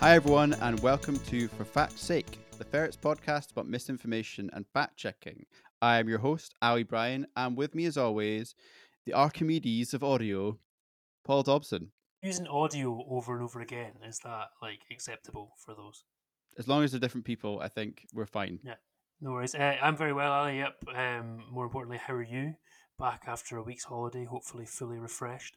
Hi, everyone, and welcome to For Fact's Sake, the Ferrets podcast about misinformation and fact checking. I am your host, Ali Bryan, and with me, as always, the Archimedes of audio, Paul Dobson. Using audio over and over again, is that like acceptable for those? As long as they're different people, I think we're fine. Yeah, no worries. Uh, I'm very well, Ali. Yep. Um, more importantly, how are you? Back after a week's holiday, hopefully fully refreshed.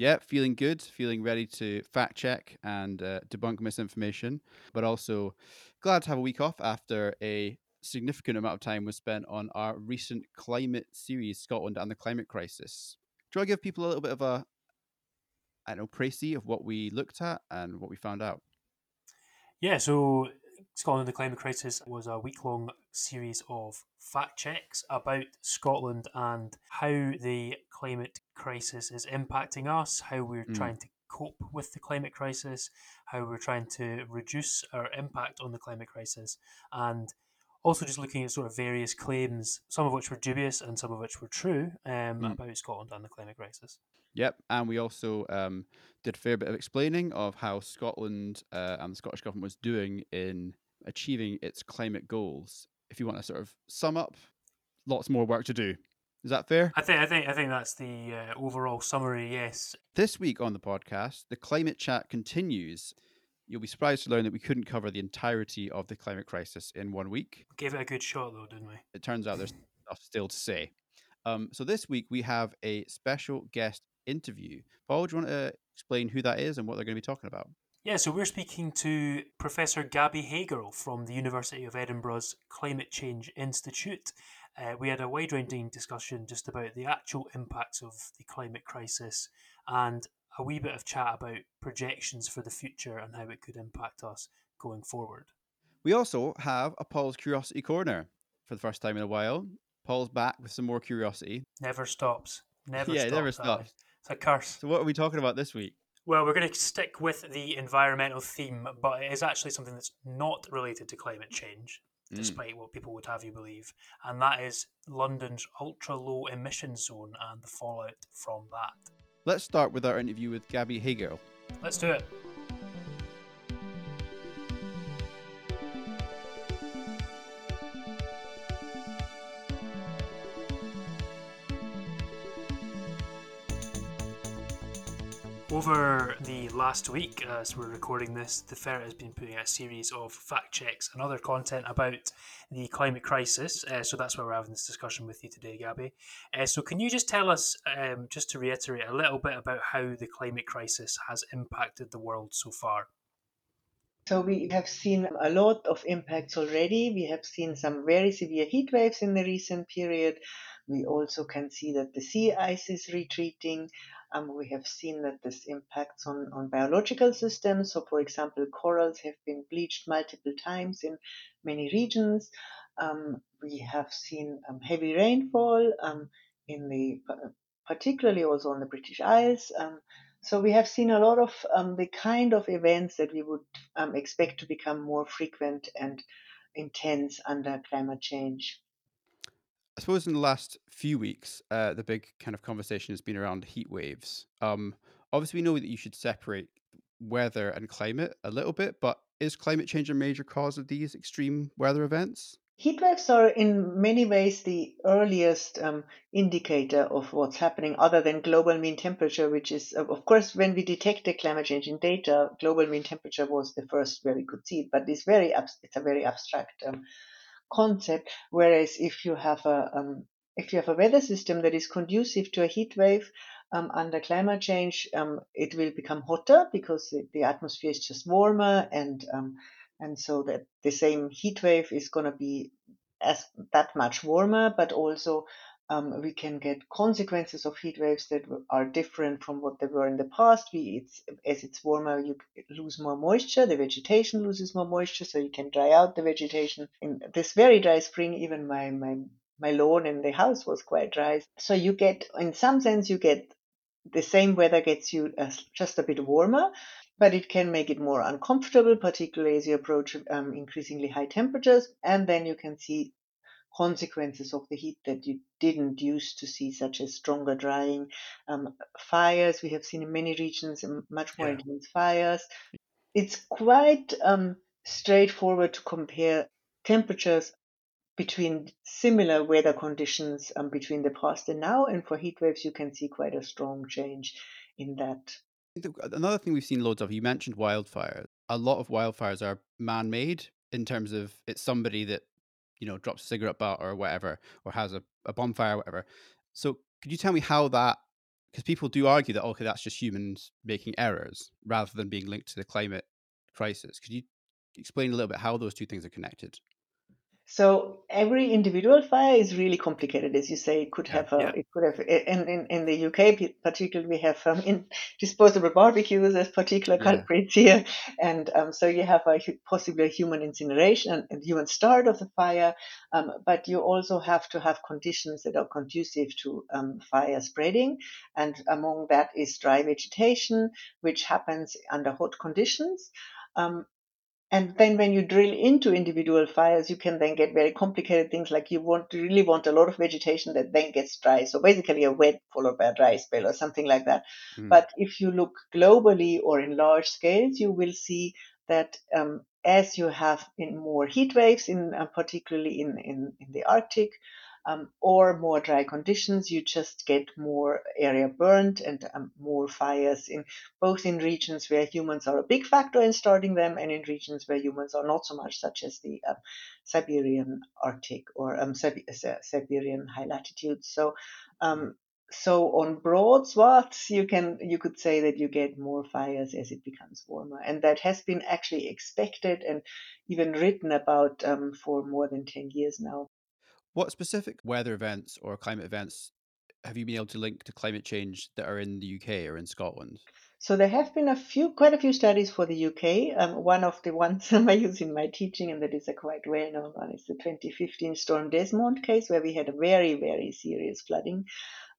Yeah, feeling good, feeling ready to fact check and uh, debunk misinformation, but also glad to have a week off after a significant amount of time was spent on our recent climate series, Scotland and the Climate Crisis. Do I give people a little bit of a, I don't know, précis of what we looked at and what we found out? Yeah, so Scotland and the Climate Crisis was a week long series of fact checks about Scotland and how the climate crisis is impacting us, how we're mm. trying to cope with the climate crisis, how we're trying to reduce our impact on the climate crisis, and also just looking at sort of various claims, some of which were dubious and some of which were true um, mm. about Scotland and the climate crisis. Yep, and we also um, did a fair bit of explaining of how Scotland uh, and the Scottish government was doing in achieving its climate goals. If you want to sort of sum up, lots more work to do. Is that fair? I think I think I think that's the uh, overall summary. Yes. This week on the podcast, the climate chat continues. You'll be surprised to learn that we couldn't cover the entirety of the climate crisis in one week. Gave it a good shot, though, didn't we? It turns out there's stuff still to say. Um, so this week we have a special guest interview. Paul, do you want to explain who that is and what they're going to be talking about? Yeah, so we're speaking to Professor Gabi Hegerl from the University of Edinburgh's Climate Change Institute. Uh, we had a wide ranging discussion just about the actual impacts of the climate crisis and a wee bit of chat about projections for the future and how it could impact us going forward. We also have a Paul's Curiosity Corner for the first time in a while. Paul's back with some more curiosity. Never stops. Never yeah, stops. never stops. It's a curse. So, what are we talking about this week? Well, we're going to stick with the environmental theme, but it is actually something that's not related to climate change, mm. despite what people would have you believe. And that is London's ultra low emission zone and the fallout from that. Let's start with our interview with Gabi Hegerl. Let's do it. Over the last week, as we're recording this, the Ferret has been putting out a series of fact checks and other content about the climate crisis. Uh, so that's why we're having this discussion with you today, Gabi. Uh, so, can you just tell us, um, just to reiterate, a little bit about how the climate crisis has impacted the world so far? So we have seen a lot of impacts already. We have seen some very severe heat waves in the recent period. We also can see that the sea ice is retreating. Um, we have seen that this impacts on, on biological systems. So, for example, corals have been bleached multiple times in many regions. Um, we have seen um, heavy rainfall um, in the, particularly also on the British Isles. Um, so we have seen a lot of um, the kind of events that we would expect to become more frequent and intense under climate change. I suppose in the last few weeks, uh, the big kind of conversation has been around heat waves. Um, obviously, we know that you should separate weather and climate a little bit, but is climate change a major cause of these extreme weather events? Heat waves are in many ways the earliest um, indicator of what's happening, other than global mean temperature, which is, of course, when we detected climate change in data, global mean temperature was the first where we could see it, but it's very it's a very abstract um, concept. Whereas if you have a um, if you have a weather system that is conducive to a heat wave um, under climate change, um, it will become hotter because the, atmosphere is just warmer, and um, and so that the same heat wave is going to be as that much warmer, but also um, we can get consequences of heat waves that are different from what they were in the past. We, it's, as it's warmer, you lose more moisture, the vegetation loses more moisture, so you can dry out the vegetation. In this very dry spring, even my, my, my lawn in the house was quite dry. So you get, in some sense, you get the same weather gets you just a bit warmer, but it can make it more uncomfortable, particularly as you approach um, increasingly high temperatures. And then you can see consequences of the heat that you didn't used to see, such as stronger drying, um, fires. We have seen in many regions much more yeah. intense fires. it's quite um, straightforward to compare temperatures between similar weather conditions um, between the past and now. And for heat waves, you can see quite a strong change in that. Another thing we've seen loads of, you mentioned wildfires. A lot of wildfires are man made in terms of it's somebody that, you know, drops a cigarette butt or whatever, or has a, a bonfire or whatever. So could you tell me how that because people do argue that okay, that's just humans making errors rather than being linked to the climate crisis. Could you explain a little bit how those two things are connected? So every individual fire is really complicated, as you say. It could Yeah, have, a, yeah. it could have, in, in, in the UK particularly, we have um, in disposable barbecues as particular Yeah. culprits here, and um, so you have a possibly a human incineration and, and human start of the fire, um, but you also have to have conditions that are conducive to um, fire spreading, and among that is dry vegetation, which happens under hot conditions. Um, and then when you drill into individual fires, you can then get very complicated things like you want to really want a lot of vegetation that then gets dry. So basically a wet followed by a dry spell or something like that. Mm. But if you look globally or in large scales, you will see that um, as you have in more heat waves, in uh, particularly in, in, in the Arctic, um, or more dry conditions, you just get more area burned and um, more fires in both in regions where humans are a big factor in starting them and in regions where humans are not so much, such as the um, Siberian Arctic or um, Sib- Siberian high latitudes. So, um, so on broad swaths, you can you could say that you get more fires as it becomes warmer, and that has been actually expected and even written about um, for more than ten years now. What specific weather events or climate events have you been able to link to climate change that are in the UK or in Scotland? So there have been a few, quite a few studies for the UK. Um, one of the ones I use in my teaching, and that is a quite well-known one, is the 2015 Storm Desmond case, where we had a very, very serious flooding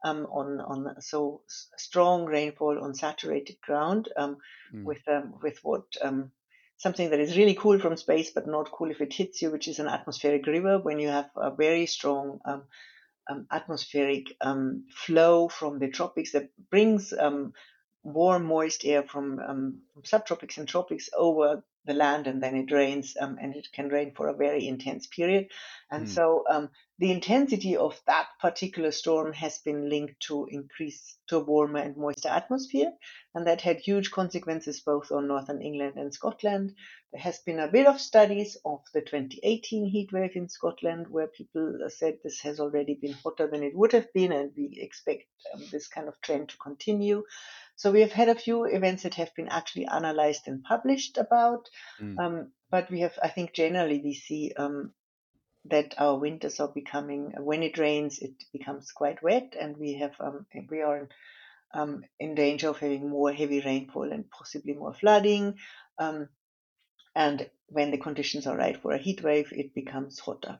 um, on on so strong rainfall on saturated ground um, Mm. with um, with what um, something that is really cool from space, but not cool if it hits you, which is an atmospheric river. When you have a very strong um, um, atmospheric um, flow from the tropics that brings um, warm, moist air from, um, from subtropics and tropics over the land, and then it rains, um, and it can rain for a very intense period. And Mm. so um, the intensity of that particular storm has been linked to increase to a warmer and moister atmosphere, and that had huge consequences both on northern England and Scotland. There has been a bit of studies of the 2018 heat wave in Scotland where people said this has already been hotter than it would have been, and we expect um, this kind of trend to continue. So we have had a few events that have been actually analyzed and published about, Mm. um, but we have, I think, generally we see um, that our winters are becoming. When it rains, it becomes quite wet, and we have um, we are um, in danger of having more heavy rainfall and possibly more flooding. Um, and when the conditions are right for a heat wave, it becomes hotter.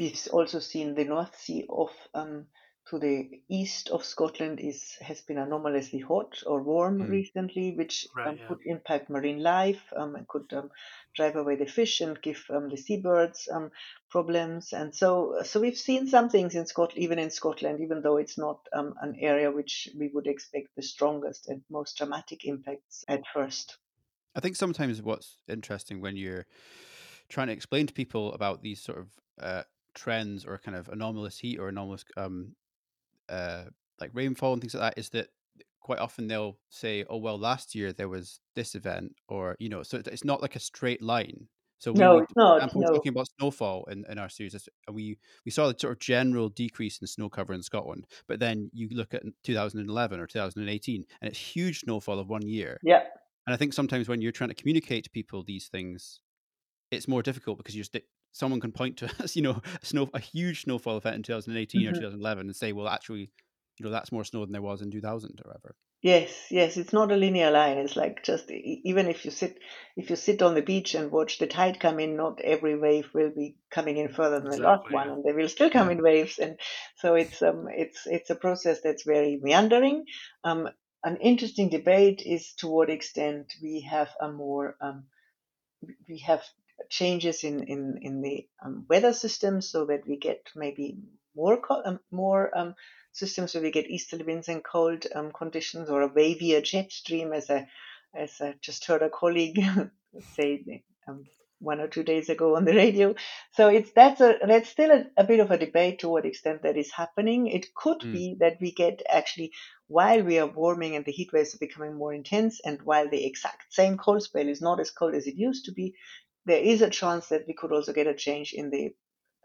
We've also seen the North Sea off um, to the east of Scotland is has been anomalously hot or warm Mm. recently, which Right, um, yeah. could impact marine life um, and could um, drive away the fish and give um, the seabirds um, problems. And so, so we've seen some things in Scotland, even in Scotland, even though it's not um, an area which we would expect the strongest and most dramatic impacts at first. I think sometimes what's interesting when you're trying to explain to people about these sort of uh, trends or kind of anomalous heat or anomalous um, uh, like rainfall and things like that is that quite often they'll say, "Oh well, last year there was this event," or you know, so it's not like a straight line. So No, we it's for not. example, we're No. talking about snowfall in, in our series, and we we saw the sort of general decrease in snow cover in Scotland, but then you look at 2011 or 2018, and it's huge snowfall of one year. Yeah. And I think sometimes when you're trying to communicate to people these things, it's more difficult because you just someone can point to you know a snow a huge snowfall event in 2018 or Mhm. 2011 and say, well, actually, you know, that's more snow than there was in 2000 or whatever. Yes, yes, it's not a linear line. It's like just even if you sit if you sit on the beach and watch the tide come in, not every wave will be coming in further than the last Exactly, one, and they will still come Yeah. in waves. And so it's um it's it's a process that's very meandering. Um, an interesting debate is to what extent we have a more um, we have changes in in in the um, weather system so that we get maybe more um, more um, systems where we get easterly winds and cold um, conditions or a wavier jet stream as a as I just heard a colleague say um, one or two days ago on the radio. So it's that's a that's still a, a bit of a debate to what extent that is happening. It could Mm. be that we get actually while we are warming and the heat waves are becoming more intense, and while the exact same cold spell is not as cold as it used to be, there is a chance that we could also get a change in the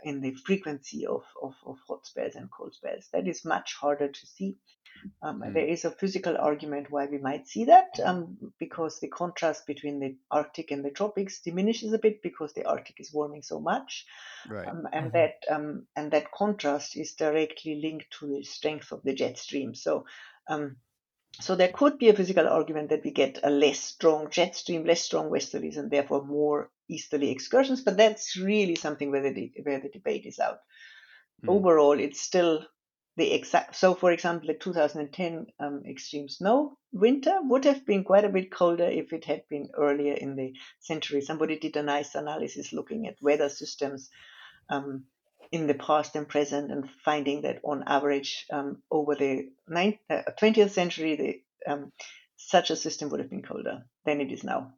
in the frequency of, of, of hot spells and cold spells. That is much harder to see. Um, Mm. There is a physical argument why we might see that, um, because the contrast between the Arctic and the tropics diminishes a bit because the Arctic is warming so much, Right. um, and Mhm. that um, and that contrast is directly linked to the strength of the jet stream. So. Um, so there could be a physical argument that we get a less strong jet stream, less strong westerlies, and therefore more easterly excursions. But that's really something where the where the debate is out. Mm. Overall, it's still the exact. So, for example, the 2010 um, extreme snow winter would have been quite a bit colder if it had been earlier in the century. Somebody did a nice analysis looking at weather systems um, in the past and present, and finding that on average um, over the ninth, uh, 20th century, the, um, such a system would have been colder than it is now.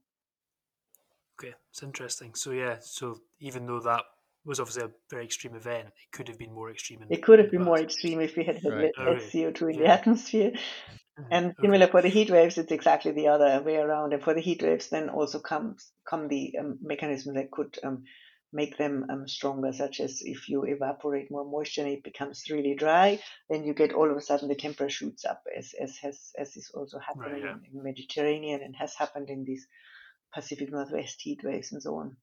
Okay, it's interesting. So yeah, so even though that was obviously a very extreme event, it could have been more extreme. In, It could have in the been more extreme if we had had Right. less Okay. CO2 in the atmosphere. Mhm, And okay. similar for the heat waves, it's exactly the other way around. And for the heat waves, then also comes come the um, mechanisms that could um, make them um, stronger, such as if you evaporate more moisture and it becomes really dry, then you get all of a sudden the temperature shoots up, as as has as is also happening yeah. in, in Mediterranean and has happened in these Pacific Northwest heat waves and so on.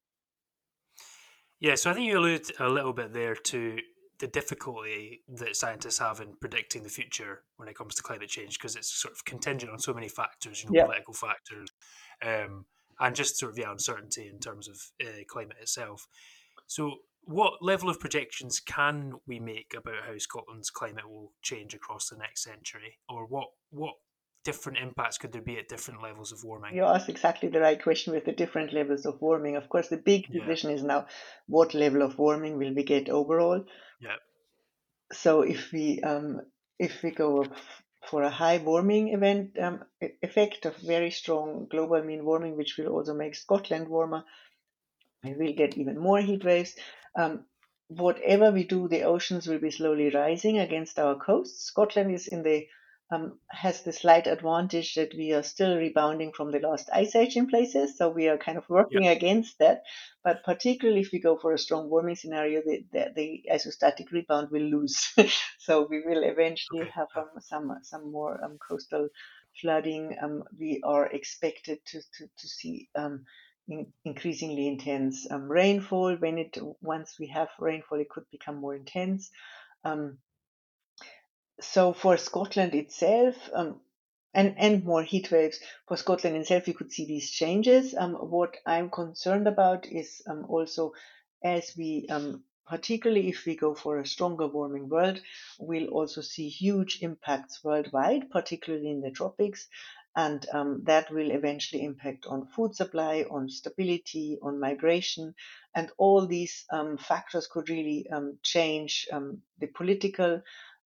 Yeah, so I think you alluded a little bit there to the difficulty that scientists have in predicting the future when it comes to climate change because it's sort of contingent on so many factors, you know, Yeah. political factors, um, and just sort of yeah, uncertainty in terms of uh, climate itself. So, what level of projections can we make about how Scotland's climate will change across the next century, or what what different impacts could there be at different levels of warming? You asked exactly the right question with the different levels of warming. Of course, the big Yeah. is now what level of warming will we get overall. Yeah. So if we um, if we go for a high warming event um, effect of very strong global mean warming, which will also make Scotland warmer, we will get even more heat waves. Um, whatever we do, the oceans will be slowly rising against our coasts. Scotland is in the um, has the slight advantage that we are still rebounding from the last ice age in places, so we are kind of working against that. But particularly if we go for a strong warming scenario, the, the, the isostatic rebound will lose. so we will eventually Okay. have um, some some more um, coastal flooding. Um, we are expected to to, to see um, in, increasingly intense um, rainfall. When it once we have rainfall, it could become more intense. Um, so for Scotland itself, um, and and more heat waves for Scotland itself, we could see these changes. Um, what I'm concerned about is um, also as we um, particularly if we go for a stronger warming world, we'll also see huge impacts worldwide, particularly in the tropics. And um, that will eventually impact on food supply, on stability, on migration, and all these um, factors could really change the political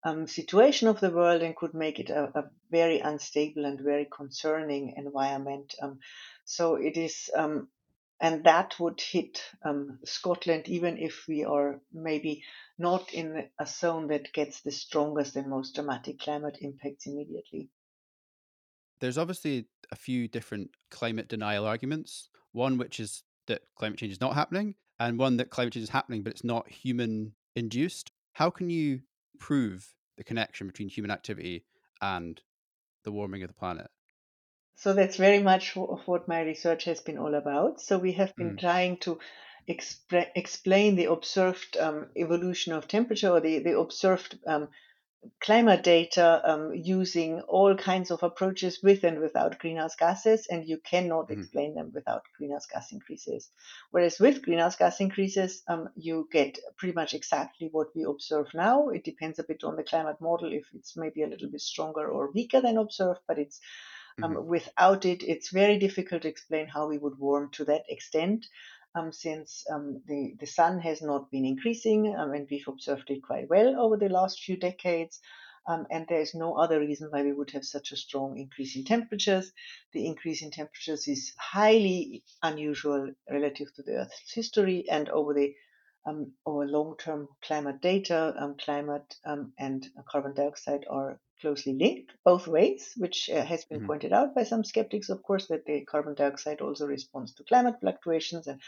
um, situation of the world and could make it a, a very unstable and very concerning environment. Um, so it is, um, and that would hit um, Scotland even if we are maybe not in a zone that gets the strongest and most dramatic climate impacts immediately. There's obviously a few different climate denial arguments. One which is that climate change is not happening, and one that climate change is happening, but it's not human induced. How can you prove the connection between human activity and the warming of the planet? So that's very much of what my research has been all about. So we have been Mm. trying to expre- explain the observed um, evolution of temperature or the, the observed um, climate data um, using all kinds of approaches with and without greenhouse gases, and you cannot Mhm. explain them without greenhouse gas increases. Whereas with greenhouse gas increases, um, you get pretty much exactly what we observe now. It depends a bit on the climate model if it's maybe a little bit stronger or weaker than observed, but it's um, without it, it's very difficult to explain how we would warm to that extent. Um, since um, the, the sun has not been increasing um, and we've observed it quite well over the last few decades. Um, and there is no other reason why we would have such a strong increase in temperatures. The increase in temperatures is highly unusual relative to the Earth's history and over the um, over long-term climate data, um, climate um, and carbon dioxide are closely linked both ways, which uh, has been mm-hmm. pointed out by some skeptics, of course, that the carbon dioxide also responds to climate fluctuations and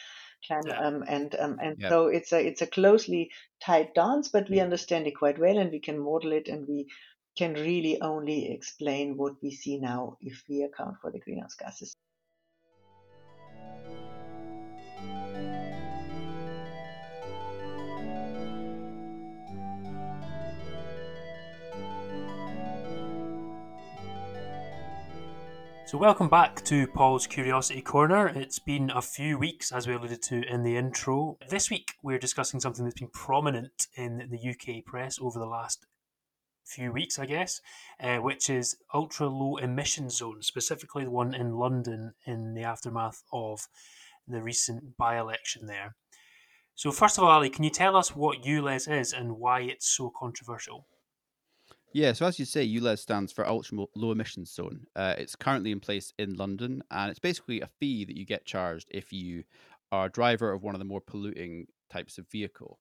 climate, yeah. um, and um, and yeah. so it's a it's a closely tied dance, but we understand it quite well, and we can model it, and we can really only explain what we see now if we account for the greenhouse gases. So, welcome back to Paul's Curiosity Corner. It's been a few weeks, as we alluded to in the intro. This week, we're discussing something that's been prominent in the UK press over the last few weeks, I guess, uh, which is ultra low emission zones, specifically the one in London in the aftermath of the recent by election there. So, first of all, Ali, can you tell us what ULEZ is and why it's so controversial? Yeah, so as you say, ULEZ stands for Ultra Low Emissions Zone. Uh, it's currently in place in London, and it's basically a fee that you get charged if you are a driver of one of the more polluting types of vehicle.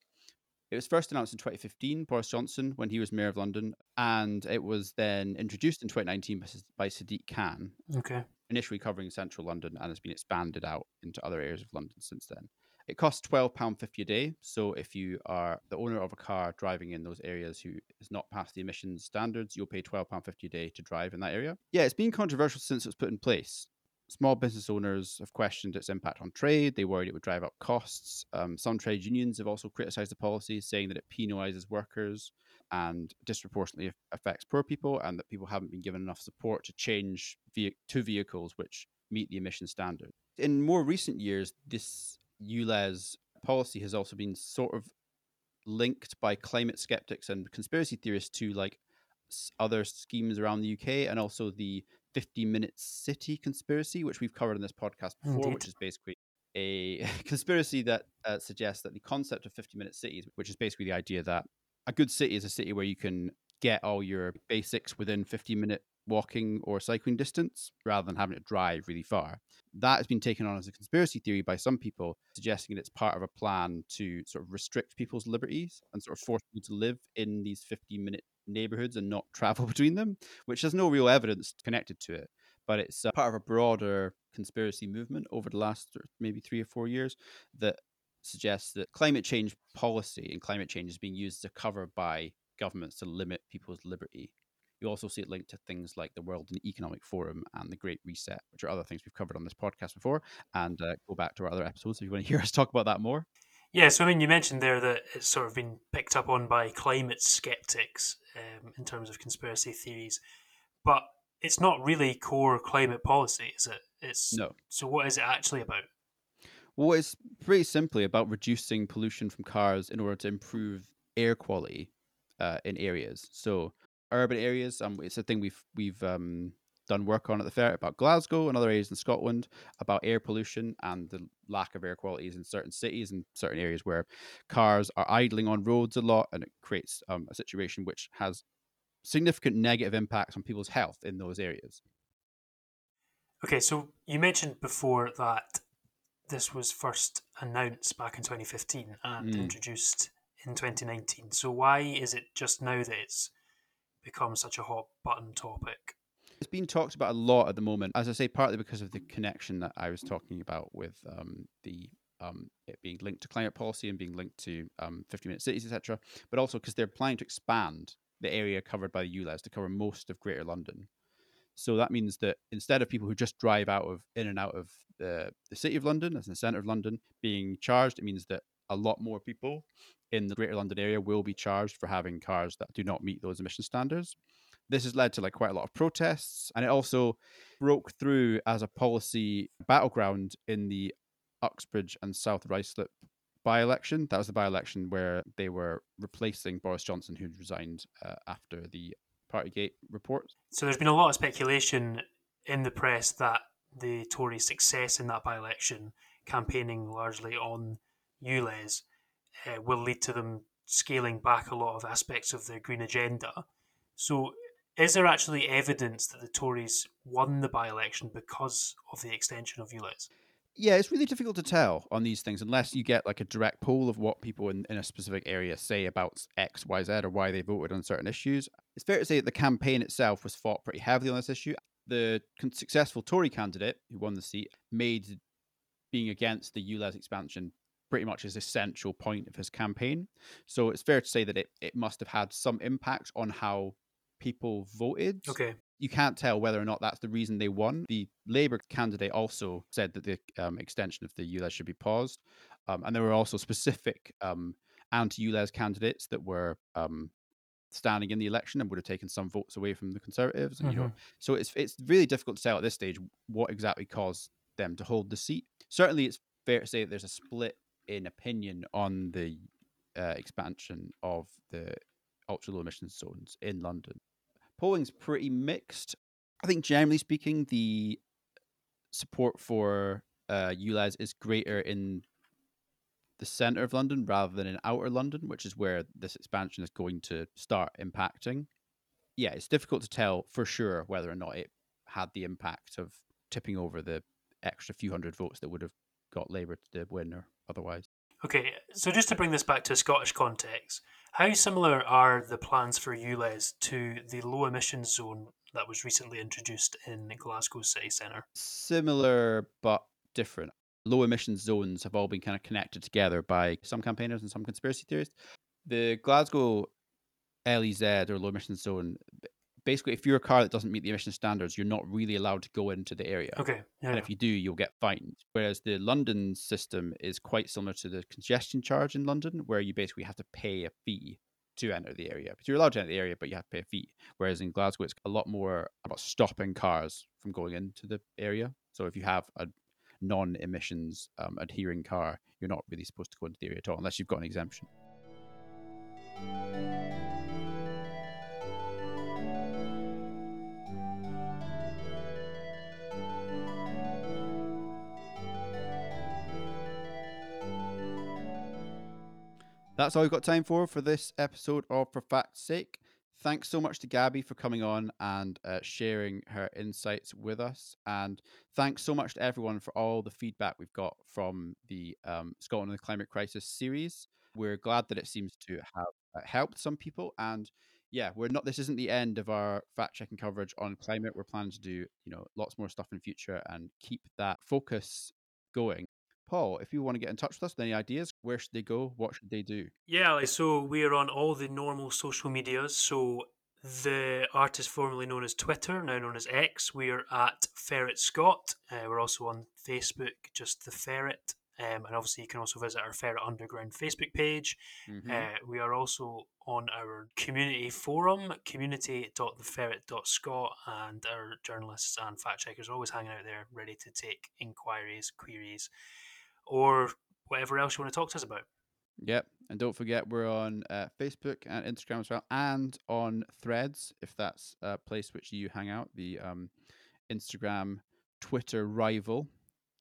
It was first announced in 2015, Boris Johnson, when he was Mayor of London, and it was then introduced in 2019 by Sadiq Khan. Okay. Initially covering central London and has been expanded out into other areas of London since then. It costs £12.50 a day. So if you are the owner of a car driving in those areas who is not past the emissions standards, you'll pay £12.50 a day to drive in that area. Yeah, it's been controversial since it was put in place. Small business owners have questioned its impact on trade. They worried it would drive up costs. Um, some trade unions have also criticised the policy, saying that it penalises workers and disproportionately affects poor people, and that people haven't been given enough support to change ve- to vehicles which meet the emission standard. In more recent years, this ULEZ policy has also been sort of linked by climate skeptics and conspiracy theorists to like other schemes around the UK and also the 50 minute city conspiracy, which we've covered in this podcast before, Indeed. which is basically a conspiracy that uh, suggests that the concept of 50 minute cities, which is basically the idea that a good city is a city where you can get all your basics within 50 minute walking or cycling distance rather than having to drive really far. That has been taken on as a conspiracy theory by some people, suggesting that it's part of a plan to sort of restrict people's liberties and sort of force people to live in these 50 minute neighborhoods and not travel between them, which has no real evidence connected to it. But it's uh, part of a broader conspiracy movement over the last maybe three or four years that suggests that climate change policy and climate change is being used as a cover by governments to limit people's liberty you also see it linked to things like the World Economic Forum and the Great Reset, which are other things we've covered on this podcast before. And uh, go back to our other episodes if you want to hear us talk about that more. Yeah, so I mean, you mentioned there that it's sort of been picked up on by climate skeptics um, in terms of conspiracy theories, but it's not really core climate policy, is it? It's no. So what is it actually about? Well, it's pretty simply about reducing pollution from cars in order to improve air quality uh, in areas. So urban areas. Um, it's a thing we've we've um, done work on at the Ferret about Glasgow and other areas in Scotland about air pollution and the lack of air qualities in certain cities and certain areas where cars are idling on roads a lot, and it creates um, a situation which has significant negative impacts on people's health in those areas. Okay, so you mentioned before that this was first announced back in 2015 and mm. introduced in 2019. So why is it just now that it's become such a hot button topic? It's been talked about a lot at the moment, as I say, partly because of the connection that I was talking about with um, the um, it being linked to climate policy and being linked to um, 50 minute cities, etc. But also because they're planning to expand the area covered by the ULEZ to cover most of Greater London. So that means that instead of people who just drive out of in and out of the, the city of London, as in the centre of London, being charged, it means that a lot more people in the Greater London area will be charged for having cars that do not meet those emission standards. This has led to like quite a lot of protests, and it also broke through as a policy battleground in the Uxbridge and South Ruislip by-election. That was the by-election where they were replacing Boris Johnson, who resigned uh, after the Partygate report. So there's been a lot of speculation in the press that the Tory success in that by-election, campaigning largely on ULEZ, uh, will lead to them scaling back a lot of aspects of their green agenda. So, is there actually evidence that the Tories won the by election because of the extension of ULEZ? Yeah, it's really difficult to tell on these things unless you get like a direct poll of what people in, in a specific area say about X, Y, Z, or why they voted on certain issues. It's fair to say that the campaign itself was fought pretty heavily on this issue. The successful Tory candidate who won the seat made being against the ULEZ expansion pretty much his essential point of his campaign. So it's fair to say that it, it must have had some impact on how people voted. Okay. You can't tell whether or not that's the reason they won. The Labour candidate also said that the um, extension of the ULEZ should be paused. Um, and there were also specific um, anti ULEZ candidates that were um, standing in the election and would have taken some votes away from the Conservatives. And, you know, Mhm. so it's it's really difficult to tell at this stage what exactly caused them to hold the seat. Certainly, it's fair to say that there's a split in opinion on the uh, expansion of the ultra low emission zones in London. Polling's pretty mixed. I think generally speaking, the support for uh, is greater in the centre of London rather than in outer London, which is where this expansion is going to start impacting. Yeah, it's difficult to tell for sure whether or not it had the impact of tipping over the extra few hundred votes that would have got Labour to win or otherwise. Okay, so just to bring this back to a Scottish context, how similar are the plans for ULEZ to the low emissions zone that was recently introduced in Glasgow city centre? Similar but different. Low emissions zones have all been kind of connected together by some campaigners and some conspiracy theorists. The Glasgow LEZ or low emissions zone, basically, if you're a car that doesn't meet the emission standards, you're not really allowed to go into the area. Okay, yeah, And if you do, you'll get fined. Whereas the London system is quite similar to the congestion charge in London, where you basically have to pay a fee to enter the area. But you're allowed to enter the area, but you have to pay a fee. Whereas in Glasgow, it's a lot more about stopping cars from going into the area. So if you have a non-emissions um, adhering car, you're not really supposed to go into the area at all, unless you've got an exemption. That's all we've got time for for this episode of For Fact's Sake. Thanks so much to Gabi for coming on and uh, sharing her insights with us. And thanks so much to everyone for all the feedback we've got from the um, Scotland and the Climate Crisis series. We're glad that it seems to have uh, helped some people. And yeah, we're not. This isn't the end of our fact checking coverage on climate. We're planning to do you know lots more stuff in future and keep that focus going. Paul, if you want to get in touch with us with any ideas, where should they go? What should they do? Yeah, Ali, so we're on all the normal social medias. So the artist formerly known as Twitter, now known as X, we're at FerretScot. Uh, we're also on Facebook, just the Ferret. Um, and obviously, you can also visit our Ferret Underground Facebook page. Mhm. Uh, we are also on our community forum, community.theferret.scot, and our journalists and fact checkers are always hanging out there ready to take inquiries, queries, or whatever else you want to talk to us about. Yep. And don't forget, we're on uh, Facebook and Instagram as well, and on Threads, if that's a place which you hang out, the um, Instagram Twitter rival.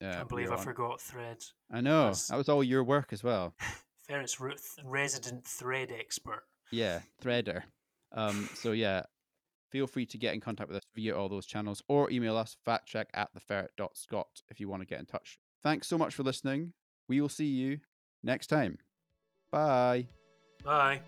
Uh, Can't believe I on- forgot threads. I know. That's- That was all your work as well. Ferret's re- resident thread expert. Yeah, Threader. Um, so, yeah, feel free to get in contact with us via all those channels or email us factcheck at theferret.scot if you want to get in touch. Thanks so much for listening. We will see you next time. Bye. Bye.